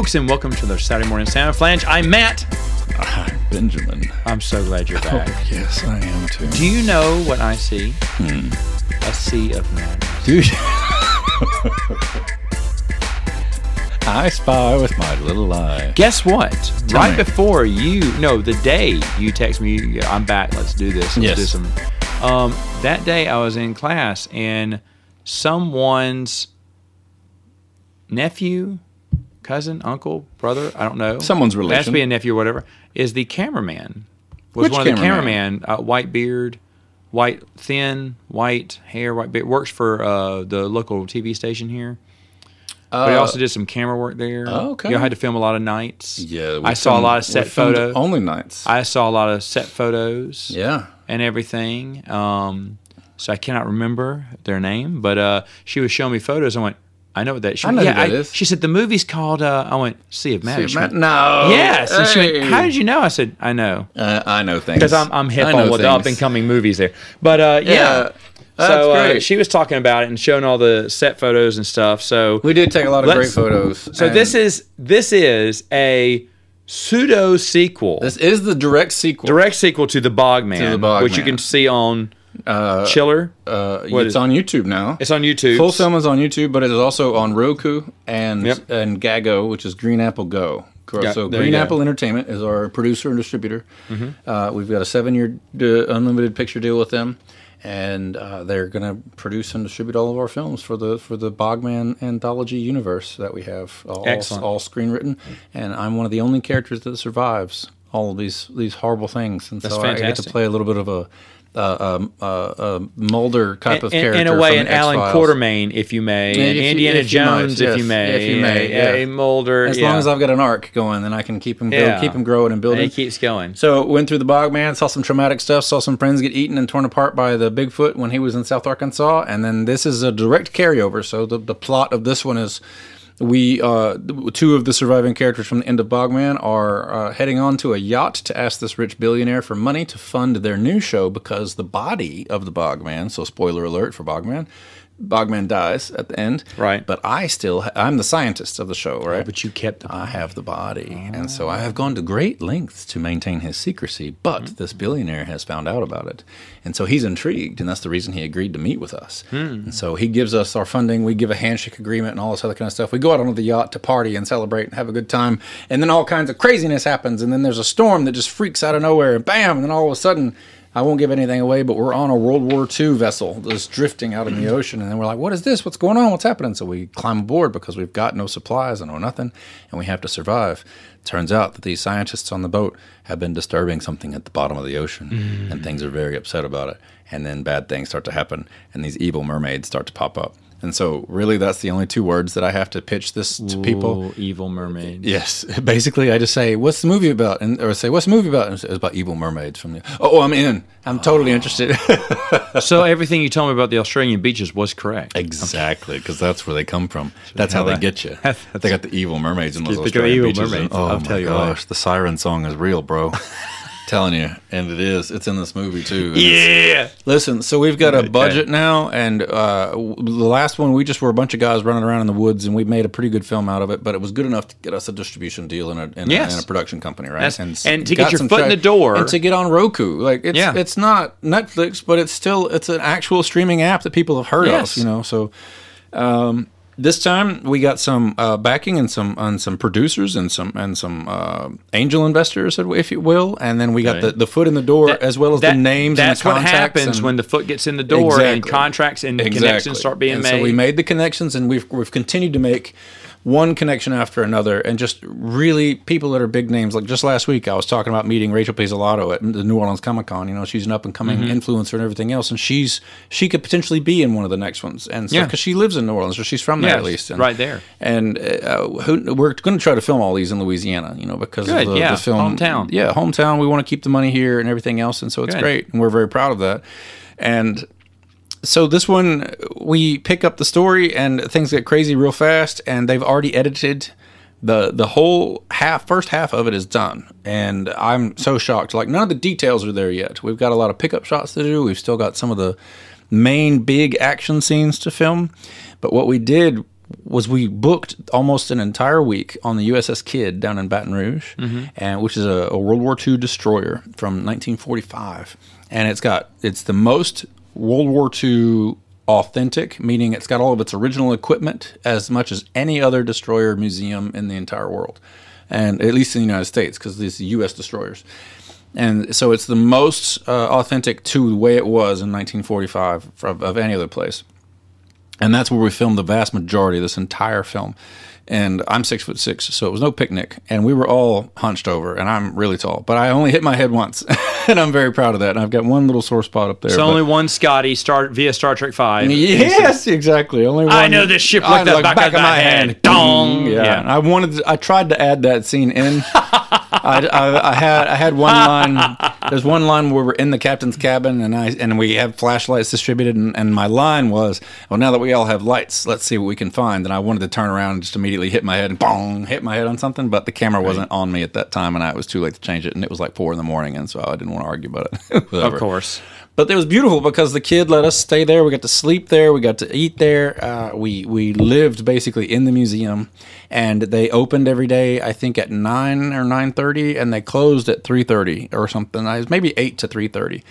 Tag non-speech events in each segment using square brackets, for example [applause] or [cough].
folks, and welcome to the Saturday Morning Samoflange. I'm Matt. Hi, Benjamin. I'm so glad you're back. Oh, yes, I am too. Do you know what I see? A sea of madness. Dude. I spy with my little eye. Guess what? Tell right me. before you, no, the day you text me, I'm back. Let's do this. Let's Yes. do some. Um, that day I was in class and someone's nephew, cousin, uncle, brother, I don't know. Someone's It has to relation. be a nephew or whatever. Is the cameraman? Was Which one of the cameraman? Uh, white beard, white thin, white hair, white beard. Works for uh, the local TV station here. But he Uh, also did some camera work there. Oh, okay. You know, I had to film a lot of nights. Yeah, I saw a lot of set photos. Only nights. I saw a lot of set photos yeah. and everything. Um, so I cannot remember their name, but uh, she was showing me photos. I went, I know what that. She, I know yeah, that is. She said the movie's called. Uh, I went, Sea of Madness. No. Yes, and she went, How did you know? I said, I know Uh, I know things. because I'm I'm hip on the up and coming movies there. But uh, yeah. Yeah, so uh, she was talking about it and showing all the set photos and stuff. So We did take a lot of great photos. so this is this is a pseudo sequel, this is the direct sequel. direct sequel to the Bogman, To The Bogman. which you can see on Uh, Chiller. uh, What it's is- on YouTube now. It's on YouTube. Full Film is on YouTube, but it is also on Roku and Yep. and Gago, which is Green Apple Go. Yeah, so Green. Apple Entertainment is our producer and distributor. Uh, we've got a seven-year d- unlimited picture deal with them, and uh, they're going to produce and distribute all of our films for the for the Bogman anthology universe that we have all, Excellent. all screen written. And I'm one of the only characters that survives all of these these horrible things, and That's so I get to play a little bit of a. Uh, um, uh, uh, Mulder type of character in a way, an Alan X-Files. Quatermain, if you may, Yeah, and if you- Indiana if you might, Jones, if yes, you may, if you may, a, yeah. a Mulder. As yeah. long as I've got an arc going, then I can keep him Yeah. keep him growing and and building. it keeps going. so went through the Bogman, saw some traumatic stuff, saw some friends get eaten and torn apart by the Bigfoot when he was in South Arkansas, and then this is a direct carryover. So the the plot of this one is. We uh, two of the surviving characters from the end of Bogman are uh, heading on to a yacht to ask this rich billionaire for money to fund their new show because the body of the Bogman. So spoiler alert for Bogman. Bogman dies at the end, Right. But I still I'm the scientist of the show, right? But you kept. I have the body. And so I have gone to great lengths to maintain his secrecy, but hmm. this billionaire has found out about it. And so he's intrigued, and that's the reason he agreed to meet with us. Hmm. And so he gives us our funding, we give a handshake agreement and all this other kind of stuff. We go out onto the yacht to party and celebrate and have a good time. And then all kinds of craziness happens, and then there's a storm that just freaks out of nowhere, and bam, and then all of a sudden I won't give anything away, but we're on a World War II vessel that's drifting out in the ocean. And then we're like, what is this? What's going on? What's happening? So we climb aboard because we've got no supplies and no nothing, and we have to survive. Turns out that these scientists on the boat have been disturbing something at the bottom of the ocean, and mm. things are very upset about it. And then bad things start to happen, and these evil mermaids start to pop up. And so, really, that's the only two words that I have to pitch this to people. Evil mermaid. Yes, [laughs] basically, I just say, "What's the movie about?" and or say, "What's the movie about?" And it's about evil mermaids from the. Oh, oh I'm in. I'm totally interested. [laughs] So everything you told me about the Australian beaches was correct. exactly, because that's where they come from. That's how how they that- get you. [laughs] they got the evil mermaids in those the Australian evil beaches. mermaids, And, oh I'll my tell you what. gosh, the siren song is real, bro. Telling you, and it is. It's in this movie too. Yeah. Listen, so we've got a budget now, and uh, w- the last one we just were a bunch of guys running around in the woods, and we made a pretty good film out of it. But it was good enough to get us a distribution deal in a, in, Yes. a, in a production company, right? That's- and to got get your some foot in the door. and to get on Roku. Like it's Yeah. it's not Netflix, but it's still it's an actual streaming app that people have heard Yes. of. You know, so. Um, this time we got some uh, backing and some and some producers and some and some uh, angel investors, if you will, and then we got Okay. the, the foot in the door as well as That- the names. That's and the what happens and- when the foot gets in the door and contracts and connections start being and made. So we made the connections, and we've we've continued to make one connection after another, and just really people that are big names. Like just last week, I was talking about meeting Rachel Pizzolato at the New Orleans Comic Con. You know, she's an up and coming Mm-hmm. influencer and everything else, and she's she could potentially be in one of the next ones, and so Yeah. because she lives in New Orleans, or she's from there Yes, at least, and, right there. And uh, who, we're going to try to film all these in Louisiana, you know, because Good, of the, yeah, the film hometown. Yeah, hometown. We want to keep the money here and everything else, and so it's Good. great, and we're very proud of that. And so this one we pick up the story and things get crazy real fast and they've already edited the the whole half first half of it is done. And i'm so shocked. Like none of the details are there yet. We've got a lot of pickup shots to do. We've still got some of the main big action scenes to film. But what we did was we booked almost an entire week on the USS Kidd down in Baton Rouge, mm-hmm. and which is a, a World War II destroyer from 1945, and it's got it's the most World War II authentic, meaning it's got all of its original equipment as much as any other destroyer museum in the entire world, and at least in the United States because these U.S. destroyers. And so it's the most uh, authentic to the way it was in 1945 of, of any other place and that's where we filmed the vast majority of this entire film. And I'm six foot six, so it was no picnic. And we were all hunched over, and I'm really tall, but I only hit my head once, [laughs] and I'm very proud of that. And I've got one little sore spot up there. So only one Scotty Star via Star Trek Five. Yes, exactly. Only one. I know this ship like the back of my hand. Dong. Mm, yeah. Yeah. I wanted. To, I tried to add that scene in. [laughs] I, I, I had I had one line. There's one line where we're in the captain's cabin and I and we have flashlights distributed and, and my line was, well, now that we all have lights, let's see what we can find. And I wanted to turn around and just immediately hit my head and bong, hit my head on something, but the camera wasn't on me at that time and I, it was too late to change it and it was like four in the morning and so I didn't want to argue about it. [laughs] Of course. But it was beautiful because the Kidd let us stay there. We got to sleep there. We got to eat there. Uh, we we lived basically in the museum, and they opened every day. I think at nine or nine thirty, and they closed at three thirty or something. It was maybe eight to three thirty.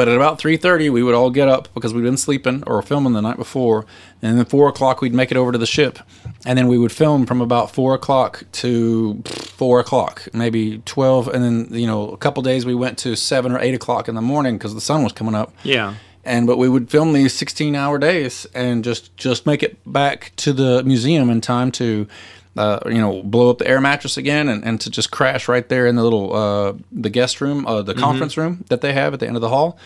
But at about three thirty, we would all get up because we'd been sleeping or filming the night before, and then four o'clock we'd make it over to the ship, and then we would film from about four o'clock to four o'clock, maybe twelve, and then you know a couple days we went to seven or eight o'clock in the morning because the sun was coming up. Yeah. And but we would film these sixteen hour days and just just make it back to the museum in time to. Uh, you know, blow up the air mattress again, and, and to just crash right there in the little uh, the guest room, uh, the conference room that they have at the end of the hall.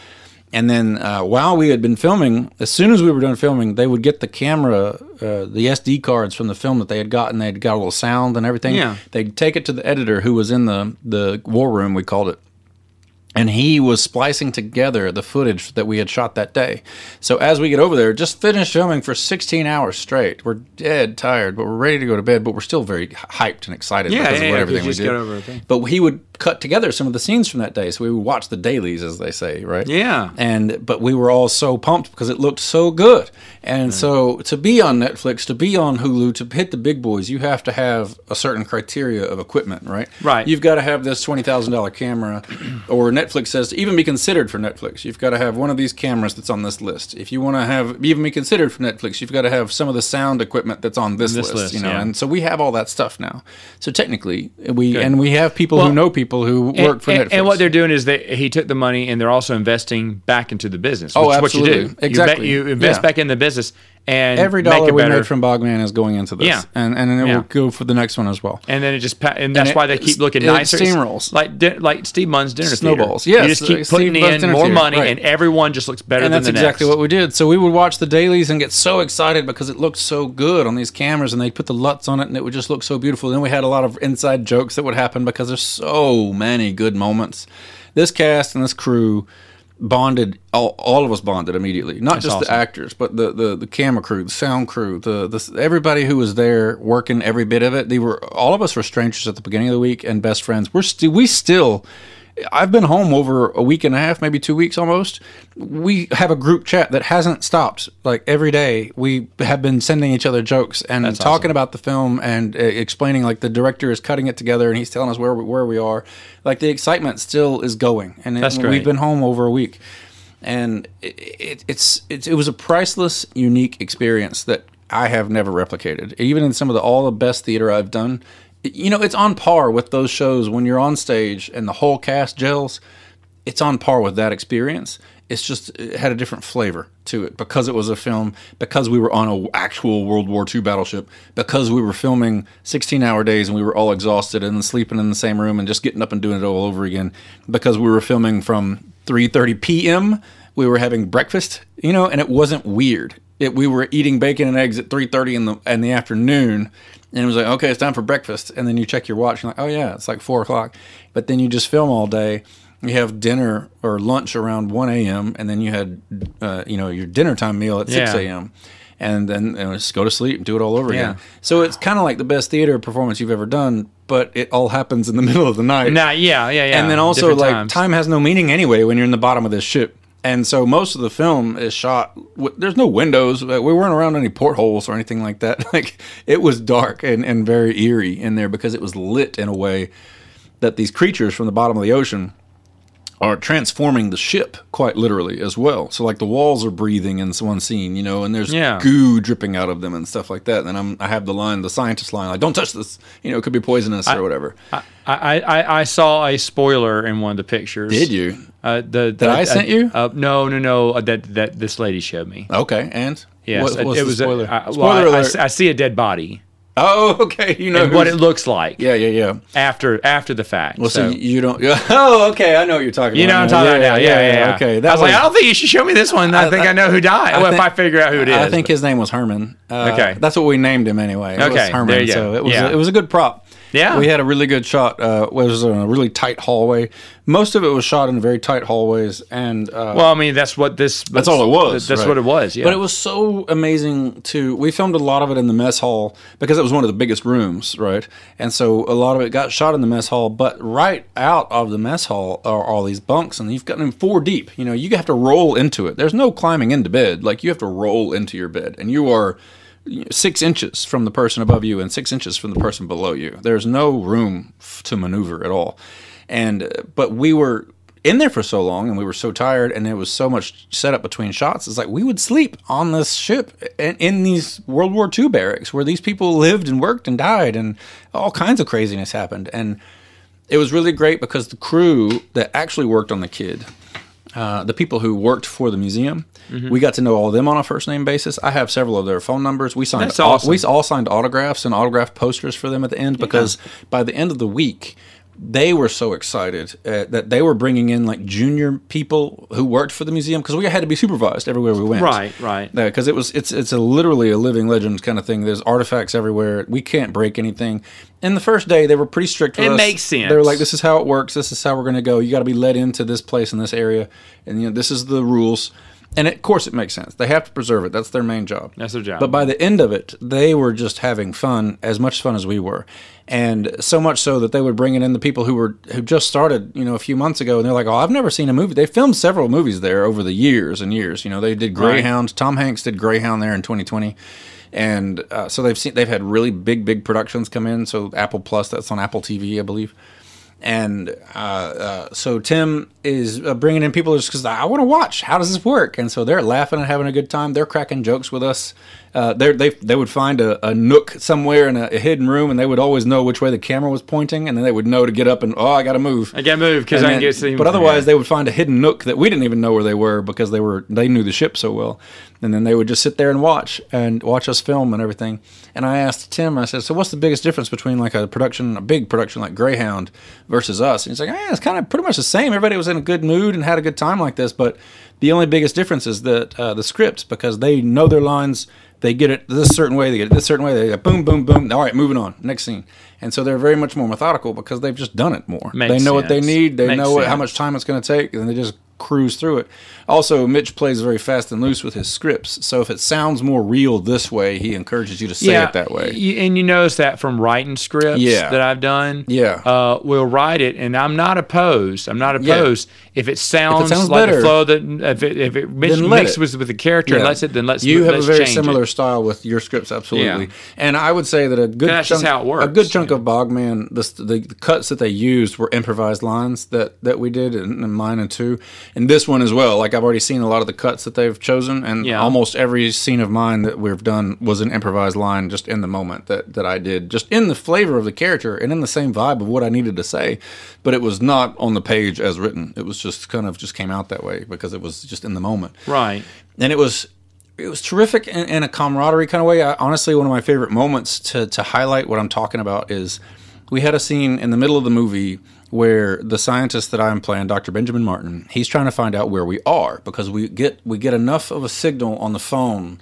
And then uh, while we had been filming, as soon as we were done filming, they would get the camera, uh, the SD cards from the film that they had gotten. They'd got a little sound and everything. Yeah. They'd take it to the editor who was in the the war room, we called it, and he was splicing together the footage that we had shot that day. So as we get over there, just finished filming for 16 hours straight. We're dead tired, but we're ready to go to bed. But we're still very hyped and excited Yeah, because yeah, of what yeah, everything we did. But he would cut together some of the scenes from that day, so we would watch the dailies, as they say, right? Yeah. And but we were all so pumped because it looked so good. And so to be on Netflix, to be on Hulu, to hit the big boys, you have to have a certain criteria of equipment, right? Right. You've got to have this twenty thousand dollar camera, or Netflix says to even be considered for Netflix, you've got to have one of these cameras that's on this list. If you want to have even be considered for Netflix, you've got to have some of the sound equipment that's on this, This list, list, You know, yeah. and so we have all that stuff now. So technically, we Good. and we have people Well, who know people who And, work for and, Netflix. and what they're doing is that he took the money and they're also investing back into the business. Oh, Which is what you absolutely. do. You Exactly. You, invest Yeah. back in the business and Every make dollar it we better. made from Bogman is going into this. Yeah. And and it Yeah. will go for the next one as well. and then it just and that's it- why they keep looking it nicer. Steamrolls. like di- like Steve Munn's dinner Snowballs. Theater. Yes, you just keep uh, Steve putting Munn's in more Theater, money, right. and everyone just looks better and that's exactly next. what we did. So we would watch the dailies and get so excited because it looked so good on these cameras, and they'd put the LUTs on it, and it would just look so beautiful. Then we had a lot of inside jokes that would happen because there's so many good moments. This cast and this crew bonded all, all of us bonded immediately. Not just the actors but the, the the camera crew the sound crew the, the everybody who was there working every bit of it. They were all of us were strangers at the beginning of the week and best friends. We're still we still I've been home over a week and a half, maybe two weeks almost. We have a group chat that hasn't stopped. Like every day, we have been sending each other jokes and That's talking awesome. about the film and uh, explaining. Like the director is cutting it together and he's telling us where we, where we are. Like the excitement still is going, and That's it, we've been home over a week, and it, it, it's, it's it was a priceless, unique experience that I have never replicated. Even in some of the all the best theater I've done, you know, it's on par with those shows when you're on stage and the whole cast gels. It's on par with that experience. It's just it had a different flavor to it because it was a film, because we were on a actual World War II battleship, because we were filming 16 hour days and we were all exhausted and sleeping in the same room and just getting up and doing it all over again, because we were filming from 3:30 p.m. We were having breakfast, you know, and it wasn't weird. It, we were eating bacon and eggs at 3:30 in the in the afternoon, and it was like, okay, it's time for breakfast. And then you check your watch, and like, oh yeah, it's like four o'clock. But then you just film all day. You have dinner or lunch around 1 a.m. and then you had, uh, you know, your dinner time meal at 6 Yeah. a.m. And then just go to sleep and do it all over Yeah. again. So it's kind of like the best theater performance you've ever done, but it all happens in the [laughs] middle of the night. Nah, yeah, yeah, yeah. And then also, Different like, times. time has no meaning anyway when you're in the bottom of this ship. And so most of the film is shot. There's no windows. uh, We weren't around any portholes or anything like that. [laughs] Like it was dark and, and very eerie in there because it was lit in a way that these creatures from the bottom of the ocean are transforming the ship quite literally as well. So like the walls are breathing in one scene, you know, and there's Yeah. goo dripping out of them and stuff like that. And I'm I have the line, the scientist line, like don't touch this, you know, it could be poisonous or whatever. I, I, I, I saw a spoiler in one of the pictures. Did you? Uh, the, That I sent you? Uh, no, no, no. Uh, that that this lady showed me. Okay, and Yes, what, it, the was. spoiler? A, I, well, spoiler I, I see a dead body oh, [laughs] okay, you know what it looks like Yeah, yeah, yeah. after after the fact. Well, so, so, you don't. [laughs] Oh, okay, I know what you're talking you know about. what I'm talking about now. Yeah, yeah, yeah. Okay, I was, like, I don't think you should show me this one. I, I- think I, I- know who died. I well, think- if I figure out who it is. I think but- his name was Herman. Uh, Okay. that's what we named him anyway. It was Okay, Herman. there you go. So it was Yeah. it was a good prop. Yeah. we had a really good shot. Uh, it was in a really tight hallway. Most of it was shot in very tight hallways, and uh, Well, I mean, that's what this. That's all it was. That's right. what it was. Yeah. But it was so amazing to. We filmed a lot of it in the mess hall because it was one of the biggest rooms, right? And so a lot of it got shot in the mess hall. But right out of the mess hall are all these bunks, and you've got them four deep. You know, you have to roll into it. There's no climbing into bed. Like you have to roll into your bed, and you are six inches from the person above you and six inches from the person below you. There's no room f- to maneuver at all. And uh, but we were in there for so long and we were so tired and there was so much set up between shots. It's like we would sleep on this ship in, in these World War II barracks where these people lived and worked and died and all kinds of craziness happened. And it was really great because the crew that actually worked on the Kidd uh, the people who worked for the museum. Mm-hmm. We got to know all of them on a first name basis. I have several of their phone numbers. We signed That's awesome. we all signed autographs and autograph posters for them at the end because by the end of the week they were so excited uh, that they were bringing in like junior people who worked for the museum because we had to be supervised everywhere we went. Right, right. Because it was it's it's a literally a living legend kind of thing. There's artifacts everywhere. We can't break anything. And the first day they were pretty strict with It us. makes sense. They were like, "This is how it works. This is how we're going to go. You got to be led into this place in this area, and you know this is the rules." And of course, it makes sense. They have to preserve it. That's their main job. That's their job. But by the end of it, they were just having fun, as much fun as we were, and so much so that they would bring it in the people who were who just started, you know, a few months ago, and they're like, "Oh, I've never seen a movie." They filmed several movies there over the years and years. You know, they did Greyhound. Tom Hanks did Greyhound there in 2020 and uh, so they've seen they've had really big big productions come in. So Apple Plus, that's on Apple TV, I believe. And uh, uh, so Tim is uh, bringing in people just because I want to watch. How does this work? And so they're laughing and having a good time. They're cracking jokes with us. Uh, they they they would find a, a nook somewhere in a, a hidden room, and they would always know which way the camera was pointing, and then they would know to get up and oh, I got to move. I gotta move because I can get seen. But otherwise, they would find a hidden nook that we didn't even know where they were because they were they knew the ship so well, and then they would just sit there and watch and watch us film and everything. And I asked Tim, I said, "So what's the biggest difference between like a production, a big production like Greyhound, versus us?" And he's like, "Eh, it's kind of pretty much the same. Everybody was in a good mood and had a good time like this, but the only biggest difference is that uh, the scripts because they know their lines." They get it this certain way. They get it this certain way. They go boom, boom, boom. All right, moving on. Next scene. And so they're very much more methodical because they've just done it more. Makes they know what they need. They Makes know what, how much time it's going to take, and they just cruise through it. Also, Mitch plays very fast and loose with his scripts. So if it sounds more real this way, he encourages you to say it that way. y- And you notice that from writing scripts Yeah. that I've done. Yeah. Uh, we'll write it, and I'm not opposed. I'm not Yeah. opposed. If it sounds, sounds like better, the flow that if it, if it mix, then let mixes it. with, with the character and Yeah. lets it, then let's you have a let's very similar It. style with your scripts, absolutely. Yeah. And I would say that a good That's chunk, just how it works. a good chunk yeah. of Bogman, the, the the cuts that they used were improvised lines that that we did in, in mine and two, and this one as well. Like I've already seen a lot of the cuts that they've chosen, and Yeah. almost every scene of mine that we've done was an improvised line just in the moment that that I did, just in the flavor of the character and in the same vibe of what I needed to say, but it was not on the page as written. It was just kind of just came out that way because it was just in the moment Right. and it was it was terrific in, in a camaraderie kind of way. I, honestly, one of my favorite moments to to highlight what I'm talking about is we had a scene in the middle of the movie where the scientist that I'm playing, Dr. Benjamin Martin, he's trying to find out where we are because we get we get enough of a signal on the phone.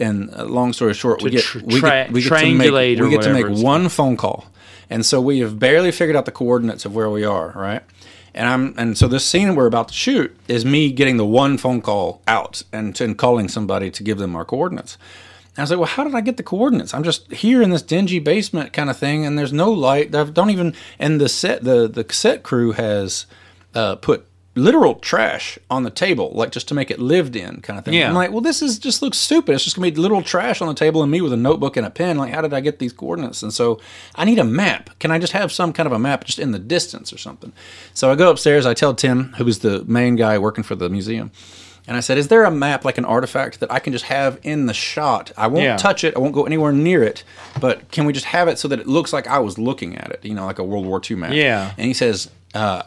And uh, long story short, we get we get, we get to make, we get to make one phone call, and so we have barely figured out the coordinates of where we are, right? And I'm and so this scene we're about to shoot is me getting the one phone call out and, and calling somebody to give them our coordinates. And I was like, well, how did I get the coordinates? I'm just here in this dingy basement kind of thing, and there's no light. I don't even and the set the the cassette crew has uh, put literal trash on the table, like just to make it lived in kind of thing. Yeah. I'm like, well, this is just looks stupid. It's just gonna be literal trash on the table and me with a notebook and a pen. Like, how did I get these coordinates? And so I need a map. Can I just have some kind of a map just in the distance or something? So I go upstairs. I tell Tim, who's the main guy working for the museum. And I said, "Is there a map, like an artifact, that I can just have in the shot? I won't Yeah. touch it. I won't go anywhere near it. But can we just have it so that it looks like I was looking at it? You know, like a World War II map." Yeah. And he says, uh,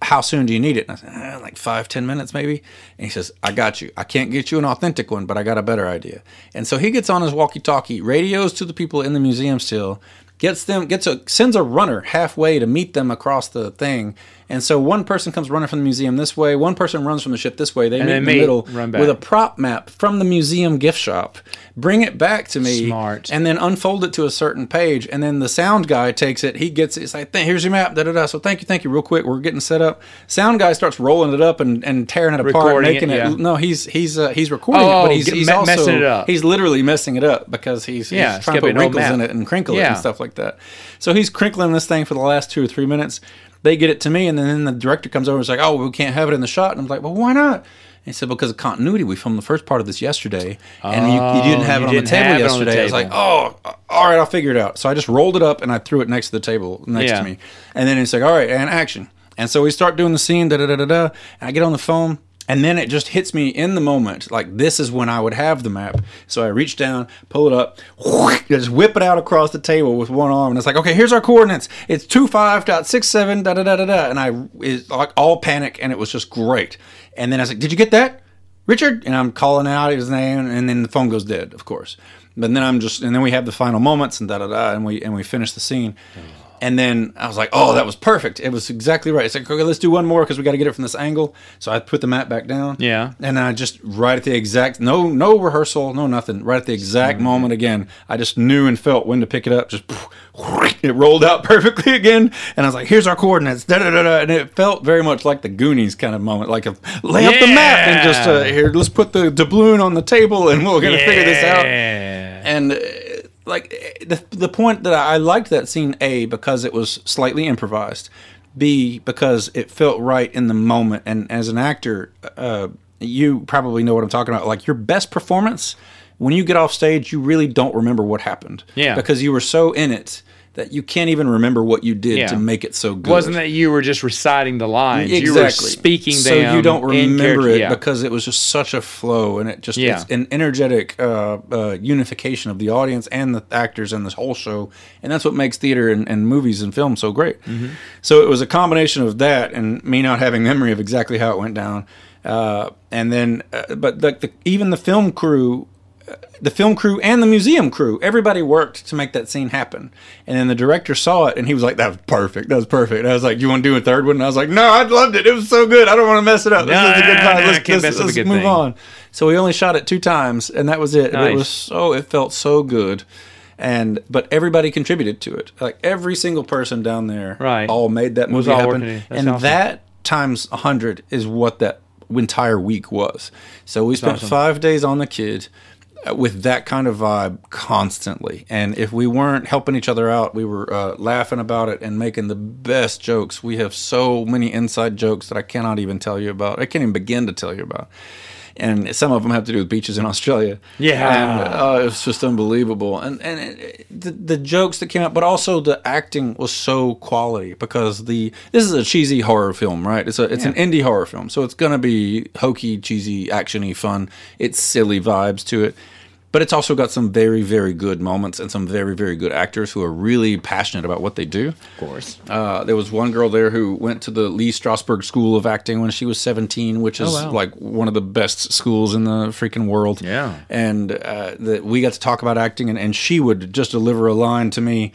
"How soon do you need it?" And I said, eh, "Like five, ten minutes, maybe." And he says, "I got you. I can't get you an authentic one, but I got a better idea." And so he gets on his walkie-talkie, radios to the people in the museum still, gets them, gets a sends a runner halfway to meet them across the thing. And so one person comes running from the museum this way, one person runs from the ship this way. They meet in the middle with a prop map from the museum gift shop, bring it back to me, Smart. and then unfold it to a certain page, and then the sound guy takes it. He gets it. It's like, here's your map. Da da da. So thank you, thank you. Real quick, we're getting set up. Sound guy starts rolling it up and, and tearing it apart, Recording it, making it. yeah. No, he's he's uh, he's recording Oh, it, but he's, get- he's me- also messing it up. He's literally messing it up because he's, Yeah, he's trying to put be an old wrinkles in it and crinkle it and stuff like that. So he's crinkling this thing for the last two or three minutes. They get it to me, and then the director comes over and is like, "Oh, we can't have it in the shot." And I'm like, "Well, why not?" And he said, "Because of continuity. We filmed the first part of this yesterday, and you, you didn't Oh, have it on the table have it on the yesterday." I was like, "Oh, all right, I'll figure it out." So I just rolled it up and I threw it next to the table next Yeah. to me, and then he's like, "All right, and action." And so we start doing the scene, da da da da da. And I get on the phone, and then it just hits me in the moment. Like this is when I would have the map. So I reach down, pull it up, [laughs] just whip it out across the table with one arm, and it's like, okay, here's our coordinates. It's two five dot six seven da da da da da. And I is like all panic, and it was just great. And then I was like, did you get that? Richard, and I'm calling out his name, and then the phone goes dead, of course. But then I'm just, and then we have the final moments, and da da da, and we and we finish the scene. And then I was like, oh, that was perfect. It was exactly right. It's like, okay, let's do one more because we got to get it from this angle. So I put the map back down. Yeah. And I just right at the exact no no rehearsal, no nothing. Right at the exact moment again, I just knew and felt when to pick it up. Just [laughs] it rolled out [laughs] perfectly again, and I was like, "Here's our coordinates." Da da da da, and it felt very much like the Goonies kind of moment, like a lay up the map and just uh, here, let's put the doubloon on the table, and we're gonna figure this out Yeah. and like the the point that I liked that scene a because it was slightly improvised, b because it felt right in the moment, and as an actor, uh, you probably know what I'm talking about. Like your best performance when you get off stage, you really don't remember what happened, Yeah. because you were so in it that you can't even remember what you did Yeah. to make it so good. It Wasn't that you were just reciting the lines? Exactly. You were speaking so them. you don't remember it Yeah. because it was just such a flow and it just Yeah. it's an energetic uh, uh, unification of the audience and the actors and this whole show and that's what makes theater and, and movies and film so great Mm-hmm. so it was a combination of that and me not having memory of exactly how it went down uh, and then uh, but the, the, even the film crew the film crew and the museum crew, everybody worked to make that scene happen. And then the director saw it and he was like, "That was perfect. That was perfect." And I was like, "You want to do a third one?" And I was like, "No, I loved it. It was so good. I don't want to mess it up. This No, is a good no, time. no, let's let's, mess up a let's good move thing." on." So we only shot it two times, and that was it. And it was so it felt so good. And but everybody contributed to it. Like every single person down there, Right. all made that movie happen. working in. That's And awesome. that times a hundred is what that entire week was. So we spent awesome. five days on the Kidd with that kind of vibe constantly. And if we weren't helping each other out, we were uh, laughing about it and making the best jokes. We have so many inside jokes that I cannot even tell you about. I can't even begin to tell you about. And some of them have to do with beaches in Australia. Yeah. And, uh, it's just unbelievable. And and it, the, the jokes that came out, but also the acting was so quality because the this is a cheesy horror film, right? It's a it's an indie horror film, so it's gonna be hokey, cheesy, actiony, fun. It's silly vibes to it. But it's also got some very, very good moments and some very, very good actors who are really passionate about what they do. Of course. Uh, there was one girl there who went to the Lee Strasberg School of Acting when she was 17, which is wow. like one of the best schools in the freaking world. Yeah. And uh, that we got to talk about acting, and, and she would just deliver a line to me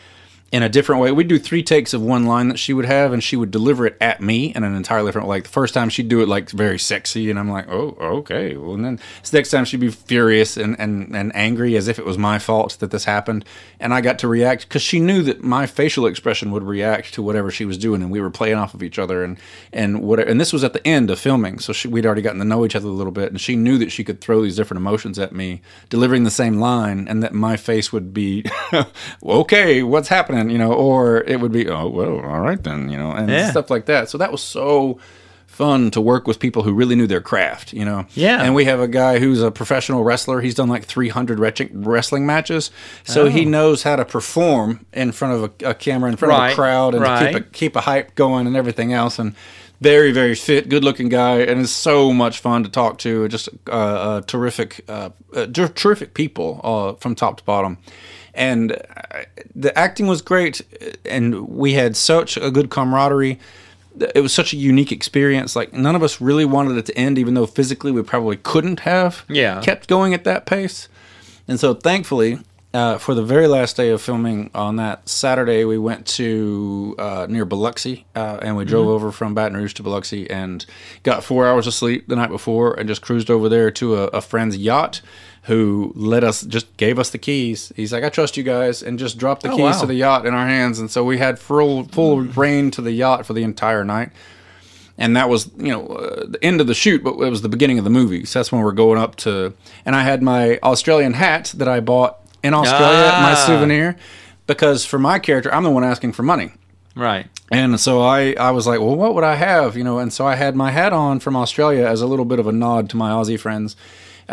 in a different way. We'd do three takes of one line that she would have, and she would deliver it at me in an entirely different Like the first time she'd do it like very sexy, and I'm like, oh, okay. Well, and then the next time she'd be furious and, and, and angry as if it was my fault that this happened. And I got to react because she knew that my facial expression would react to whatever she was doing, and we were playing off of each other. And and whatever. And this was at the end of filming, so she, we'd already gotten to know each other a little bit, and she knew that she could throw these different emotions at me, delivering the same line, and that my face would be, [laughs] okay, what's happening, you know, or it would be, oh well, all right then, you know, and Yeah. stuff like that. So that was so fun to work with people who really knew their craft, you know. Yeah. And we have a guy who's a professional wrestler. He's done like 300 wretch- wrestling matches, so he Oh. knows how to perform in front of a, a camera, in front of a crowd, and to keep a keep a hype going and everything else. And very very fit, good looking guy, and it's so much fun to talk to. Just uh, uh, terrific, uh, uh, terrific people uh, from top to bottom. And uh, the acting was great, and we had such a good camaraderie. It was such a unique experience. Like none of us really wanted it to end, even though physically we probably couldn't have Yeah. kept going at that pace. And so, thankfully, uh, for the very last day of filming on that Saturday, we went to uh, near Biloxi uh, and we drove over from Baton Rouge to Biloxi and got four hours of sleep the night before and just cruised over there to a, a friend's yacht who let us just gave us the keys. He's like, I trust you guys, and just dropped the Oh, keys wow. to the yacht in our hands. And so we had full full reign to the yacht for the entire night and that was you know uh, the end of the shoot but it was the beginning of the movie so that's when we're going up to and i had my australian hat that i bought in australia my Ah. souvenir because for my character i'm the one asking for money Right. and so I, I was like, well, what would I have? You know, and so I had my hat on from Australia as a little bit of a nod to my Aussie friends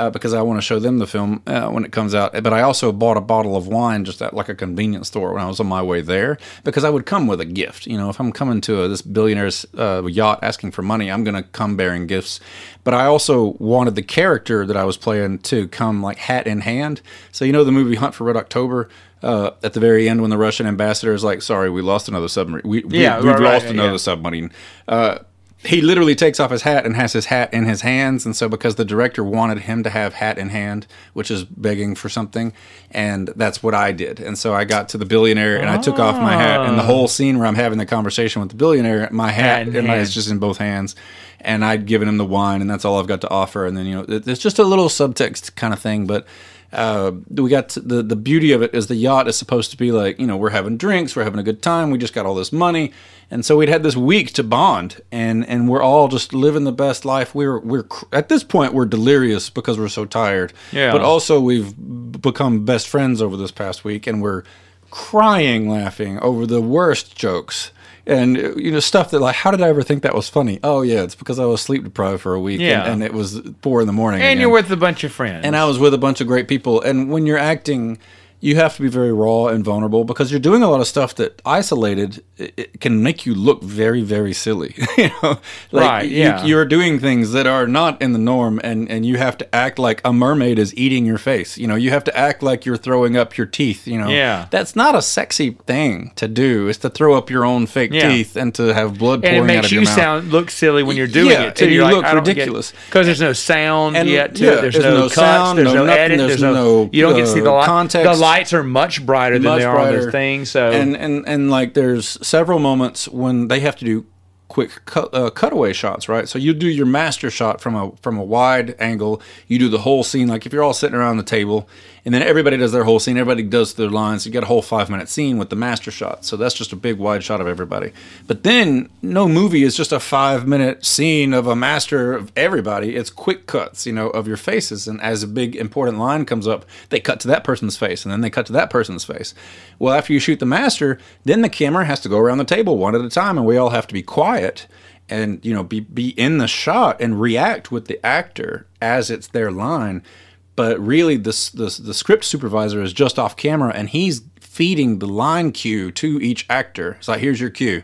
uh, because I want to show them the film uh, when it comes out. But I also bought a bottle of wine just at like a convenience store when I was on my way there because I would come with a gift. You know, if I'm coming to a, this billionaire's uh, yacht asking for money, I'm going to come bearing gifts. But I also wanted the character that I was playing to come like hat in hand. So, you know, the movie Hunt for Red October. Uh, at the very end, when the Russian ambassador is like, "Sorry, we lost another submarine. We, we, Yeah, we've right, right, lost yeah, another yeah. submarine." Uh, he literally takes off his hat and has his hat in his hands, and so because the director wanted him to have hat in hand, which is begging for something, and that's what I did. And so I got to the billionaire and I took off my hat, and the whole scene where I'm having the conversation with the billionaire, my hat, Hat and it's just in both hands. And I'd given him the wine, and that's all I've got to offer. And then you know, it's just a little subtext kind of thing, but uh, we got to, the the beauty of it is the yacht is supposed to be like you know we're having drinks, we're having a good time, we just got all this money, and so we'd had this week to bond, and and we're all just living the best life. We're we're at this point we're delirious because we're so tired, Yeah. But also we've become best friends over this past week, and we're crying laughing over the worst jokes. And you know stuff that like, how did I ever think that was funny? Oh yeah, it's because I was sleep deprived for a week, Yeah. and, and it was four in the morning, And again. you're with a bunch of friends. And I was with a bunch of great people. And when you're acting, you have to be very raw and vulnerable because you're doing a lot of stuff that isolated it, can make you look very, very silly. [laughs] you know like right, yeah. you, are doing things that are not in the norm, and and you have to act like a mermaid is eating your face. You know, you have to act like you're throwing up your teeth. You know, Yeah. that's not a sexy thing to do. Is to throw up your own fake Yeah. teeth and to have blood and pouring it out makes of you your mouth. sound look silly when you're doing Yeah, it too. and you You're look ridiculous. because there's no sound And, yet to yeah, it. There's, there's no, no cuts. sound, there's no no, nothing, edit. there's There's no. no, you don't get to see the uh, light. context. The lights are much brighter than much they are on brighter. those things. So and and and like there's several moments when they have to do quick cut, uh, cutaway shots right? So you do your master shot from a from a wide angle. You do the whole scene like if you're all sitting around the table and then everybody does their whole scene everybody does their lines you get a whole five minute scene with the master shot. So that's just a big wide shot of everybody. But then no movie is just a five minute scene of a master of everybody. It's quick cuts you know of your faces. And as a big important line comes up they cut to that person's face and then they cut to that person's face. Well after you shoot the master then the camera has to go around the table one at a time and we all have to be quiet and you know be be in the shot and react with the actor as it's their line. But really the, the script supervisor is just off camera and he's feeding the line cue to each actor. It's like here's your cue.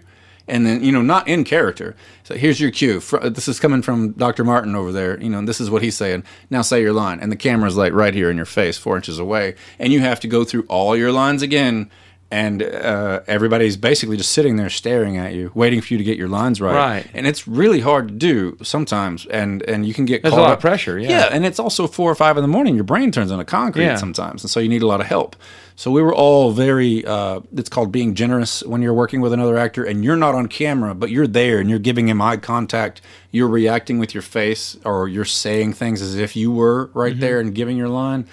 And then you know not in character. So here's your cue. This is coming from dr martin over there. You know and this is what he's saying. Now say your line. And the camera's like right here in your face four inches away. And you have to go through all your lines again and uh, everybody's basically just sitting there staring at you waiting for you to get your lines right Right. and it's really hard to do sometimes and and you can get There's a caught lot of pressure, yeah. yeah and it's also four or five in the morning your brain turns into concrete Yeah. sometimes and so you need a lot of help so we were all very uh, it's called being generous when you're working with another actor and you're not on camera but you're there and you're giving him eye contact you're reacting with your face or you're saying things as if you were right Mm-hmm. there and giving your line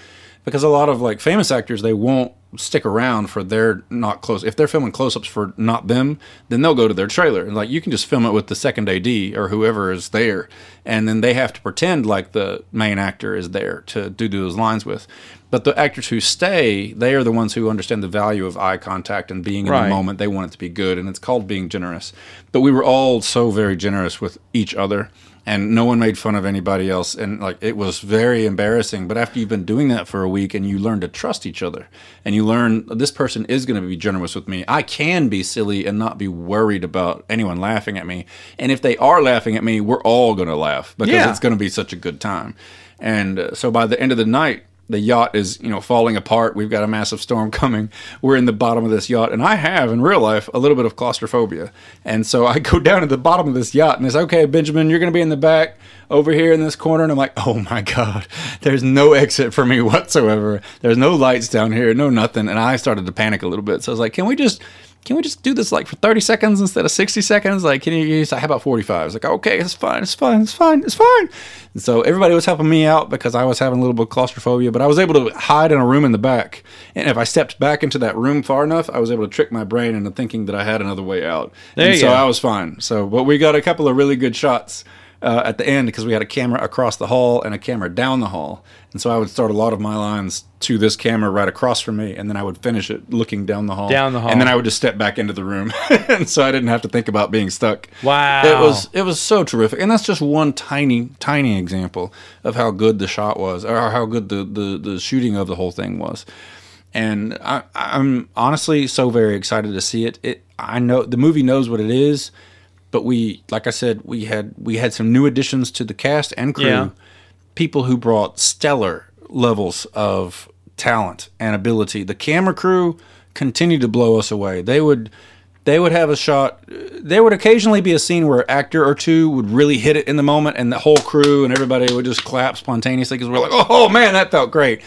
because a lot of like famous actors they won't stick around for their not close if they're filming close-ups for not them then they'll go to their trailer. And like you can just film it with the second ad or whoever is there and then they have to pretend like the main actor is there to do those lines with. But the actors who stay they are the ones who understand the value of eye contact and being in Right. the moment. They want it to be good and it's called being generous. But we were all so very generous with each other and no one made fun of anybody else. And like it was very embarrassing. But after you've been doing that for a week and you learn to trust each other and you learn this person is going to be generous with me. I can be silly and not be worried about anyone laughing at me. And if they are laughing at me we're all going to laugh because Yeah. it's going to be such a good time. And uh, so by the end of the night the yacht is you know falling apart. We've got a massive storm coming. We're in the bottom of this yacht. And i have in real life a little bit of claustrophobia. And so i [laughs] go down to the bottom of this yacht and it's okay benjamin you're going to be in the back over here in this corner. And i'm like oh my god. There's no exit for me whatsoever. There's no lights down here no nothing. And i started to panic a little bit. So i was like can we just can we just do this like for 30 seconds instead of 60 seconds? Like, can you use, how about 45? It's like, okay, it's fine, it's fine, it's fine, it's fine. And so everybody was helping me out because I was having a little bit of claustrophobia, but I was able to hide in a room in the back. And if I stepped back into that room far enough, I was able to trick my brain into thinking that I had another way out. There and so go. I was fine. So, but we got a couple of really good shots. Uh, at the end, because we had a camera across the hall and a camera down the hall, and so I would start a lot of my lines to this camera right across from me, and then I would finish it looking down the hall, Down the hall. and then I would just step back into the room, [laughs] and so I didn't have to think about being stuck. Wow. it was it was so terrific, and that's just one tiny tiny example of how good the shot was, or how good the the, the shooting of the whole thing was. And I, I'm honestly so very excited to see it. It I know the movie knows what it is, but we like I said we had we had some new additions to the cast and crew, Yeah. people who brought stellar levels of talent and ability. The camera crew continued to blow us away. They would they would have a shot. There would occasionally be a scene where an actor or two would really hit it in the moment, and the whole crew and everybody would just clap spontaneously because we're like, "Oh man, that felt great."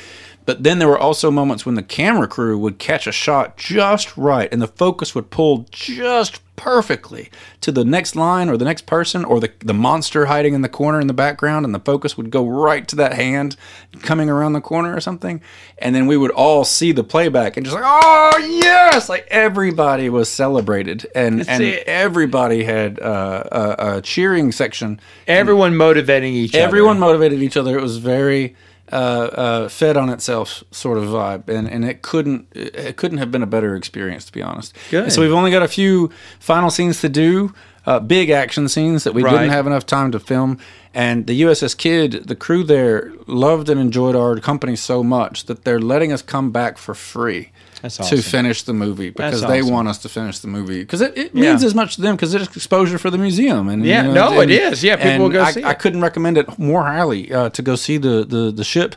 But then there were also moments when the camera crew would catch a shot just right, and the focus would pull just perfectly to the next line or the next person or the the monster hiding in the corner in the background, and the focus would go right to that hand coming around the corner or something, and then we would all see the playback and just like, "Oh yes!" Like everybody was celebrated, and and it. everybody had uh, a, a cheering section. Everyone motivating each other. Everyone motivated each other. It was very uh, uh, fed on itself sort of vibe, and, and it couldn't it couldn't have been a better experience to be honest. Good. So we've only got a few final scenes to do, uh, big action scenes that we Right. didn't have enough time to film. And the USS Kidd, the crew there loved and enjoyed our company so much that they're letting us come back for free. That's To finish the movie because That's they want us to finish the movie because it, it Yeah. means as much to them because it's exposure for the museum and Yeah, you no, and- it is. Yeah, people will go I, see I couldn't recommend it more highly uh, to go see the the, the ship.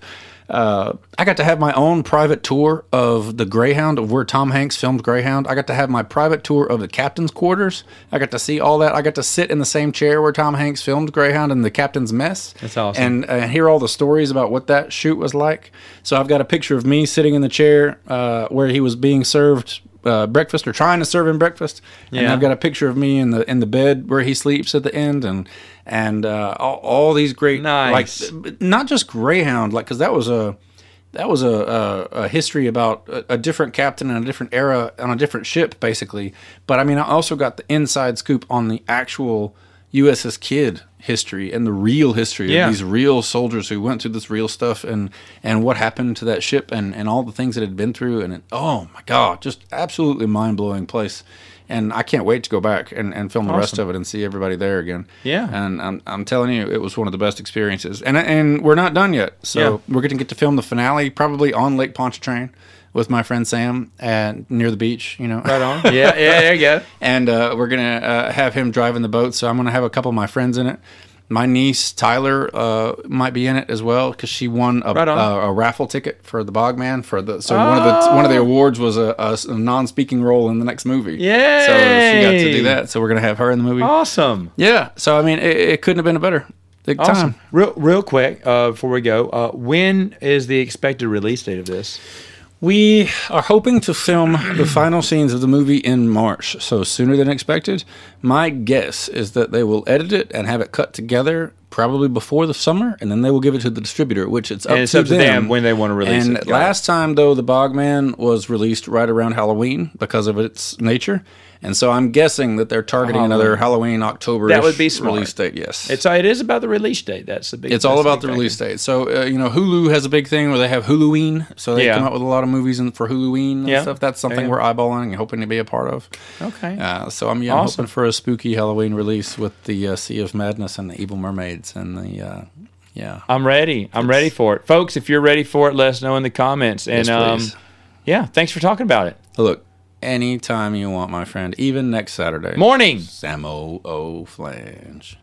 Uh, I got to have my own private tour of the Greyhound, of where Tom Hanks filmed Greyhound. I got to have my private tour of the captain's quarters. I got to see all that. I got to sit in the same chair where Tom Hanks filmed Greyhound in the captain's mess. That's awesome. And uh, hear all the stories about what that shoot was like. So I've got a picture of me sitting in the chair uh, where he was being served uh, breakfast or trying to serve him breakfast. And Yeah. I've got a picture of me in the in the bed where he sleeps at the end, and and uh, all, all these great Nice. like not just Greyhound, like because that was a that was a, a, a history about a, a different captain and a different era on a different ship, basically. But I mean, I also got the inside scoop on the actual USS Kidd history and the real history Yeah. of these real soldiers who went through this real stuff and and what happened to that ship and and all the things it had been through and it, oh my god, just absolutely mind blowing place. And I can't wait to go back and, and film the rest of it and see everybody there again. Yeah. And I'm, I'm telling you, it was one of the best experiences. And and we're not done yet. So Yeah. we're going to get to film the finale probably on Lake Pontchartrain with my friend Sam and near the beach, you know. Right on. [laughs] Yeah, yeah, there you go. and uh, we're going to uh, have him driving the boat. So I'm going to have a couple of my friends in it. My niece Tyler uh, might be in it as well because she won a, Right a, a raffle ticket for the Bogman for the so one of the one of the awards was a non-speaking role in the next movie. Yay! So she got to do that. So we're gonna have her in the movie. Awesome. Yeah. So I mean, it, it couldn't have been a better big Awesome. time. Real, real quick uh, before we go, uh, when is the expected release date of this? We are hoping to film the final scenes of the movie in March, so sooner than expected. My guess is that they will edit it and have it cut together probably before the summer, and then they will give it to the distributor, which it's up, it's to, up to them when they wanna release and it. It. last time though, the Bogman was released right around Halloween because of its nature, and so I'm guessing that they're targeting another Halloween October. That would be smart. release date. Yes, It's it is about the release date. That's the big. it's all about the release date. So uh, you know, Hulu has a big thing where they have Huluween, so they Yeah. come out with a lot of movies in, for Huluween and Yeah. stuff. That's something Yeah. we're eyeballing and hoping to be a part of. Okay. Uh, so I'm, yeah, I'm hoping for a spooky Halloween release with the uh, Sea of Madness and the Evil Mermaids and the uh, yeah. I'm ready. I'm ready for it, folks. If you're ready for it, let us know in the comments. And Yes, um, yeah, thanks for talking about it. Look, anytime you want, my friend, even next Saturday. Morning. Samo O Flange.